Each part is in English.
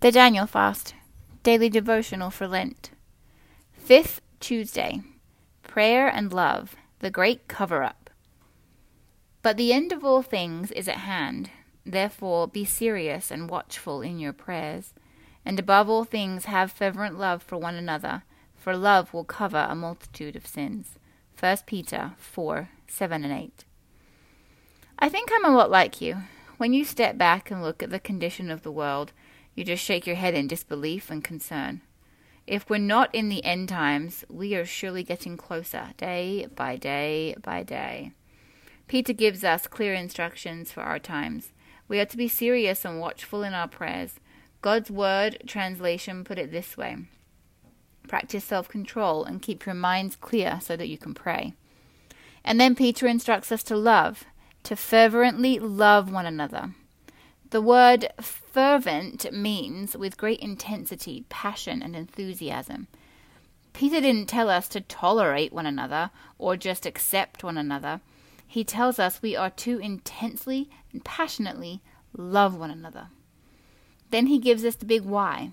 The Daniel Fast, Daily Devotional for Lent. Fifth Tuesday, Prayer and Love, the Great Cover Up. But the end of all things is at hand. Therefore, be serious and watchful in your prayers. And above all things, have fervent love for one another, for love will cover a multitude of sins. 1 Peter 4 7 and 8. I think I'm a lot like you. When you step back and look at the condition of the world, you just shake your head in disbelief and concern. If we're not in the end times, we are surely getting closer, day by day by day. Peter gives us clear instructions for our times. We are to be serious and watchful in our prayers. God's Word translation put it this way Practice self control and keep your minds clear so that you can pray. And then Peter instructs us to love, to fervently love one another. The word fervent means with great intensity, passion, and enthusiasm. Peter didn't tell us to tolerate one another or just accept one another. He tells us we are to intensely and passionately love one another. Then he gives us the big why.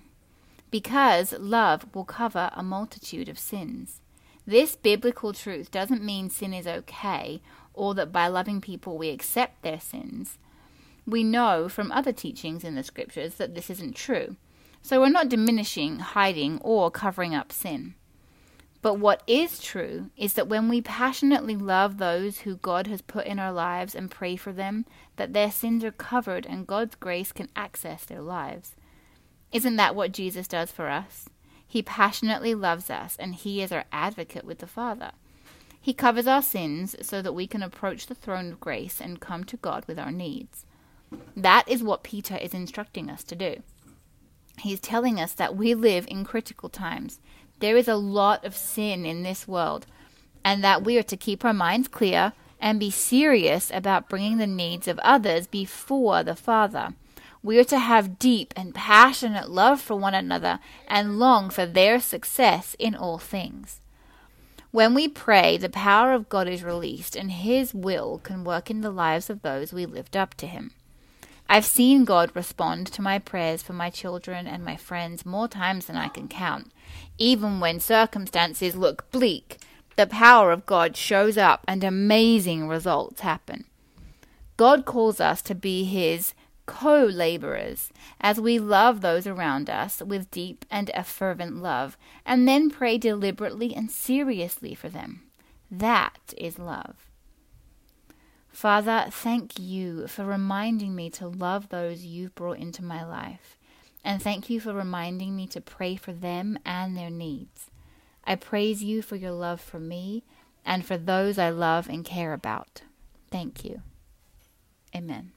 Because love will cover a multitude of sins. This biblical truth doesn't mean sin is okay or that by loving people we accept their sins. We know from other teachings in the scriptures that this isn't true. So we're not diminishing, hiding, or covering up sin. But what is true is that when we passionately love those who God has put in our lives and pray for them, that their sins are covered and God's grace can access their lives. Isn't that what Jesus does for us? He passionately loves us and he is our advocate with the Father. He covers our sins so that we can approach the throne of grace and come to God with our needs. That is what Peter is instructing us to do. He's telling us that we live in critical times. There is a lot of sin in this world, and that we are to keep our minds clear and be serious about bringing the needs of others before the Father. We are to have deep and passionate love for one another and long for their success in all things. When we pray, the power of God is released, and His will can work in the lives of those we lift up to Him. I've seen God respond to my prayers for my children and my friends more times than I can count. Even when circumstances look bleak, the power of God shows up and amazing results happen. God calls us to be His co laborers as we love those around us with deep and fervent love, and then pray deliberately and seriously for them. That is love. Father, thank you for reminding me to love those you've brought into my life. And thank you for reminding me to pray for them and their needs. I praise you for your love for me and for those I love and care about. Thank you. Amen.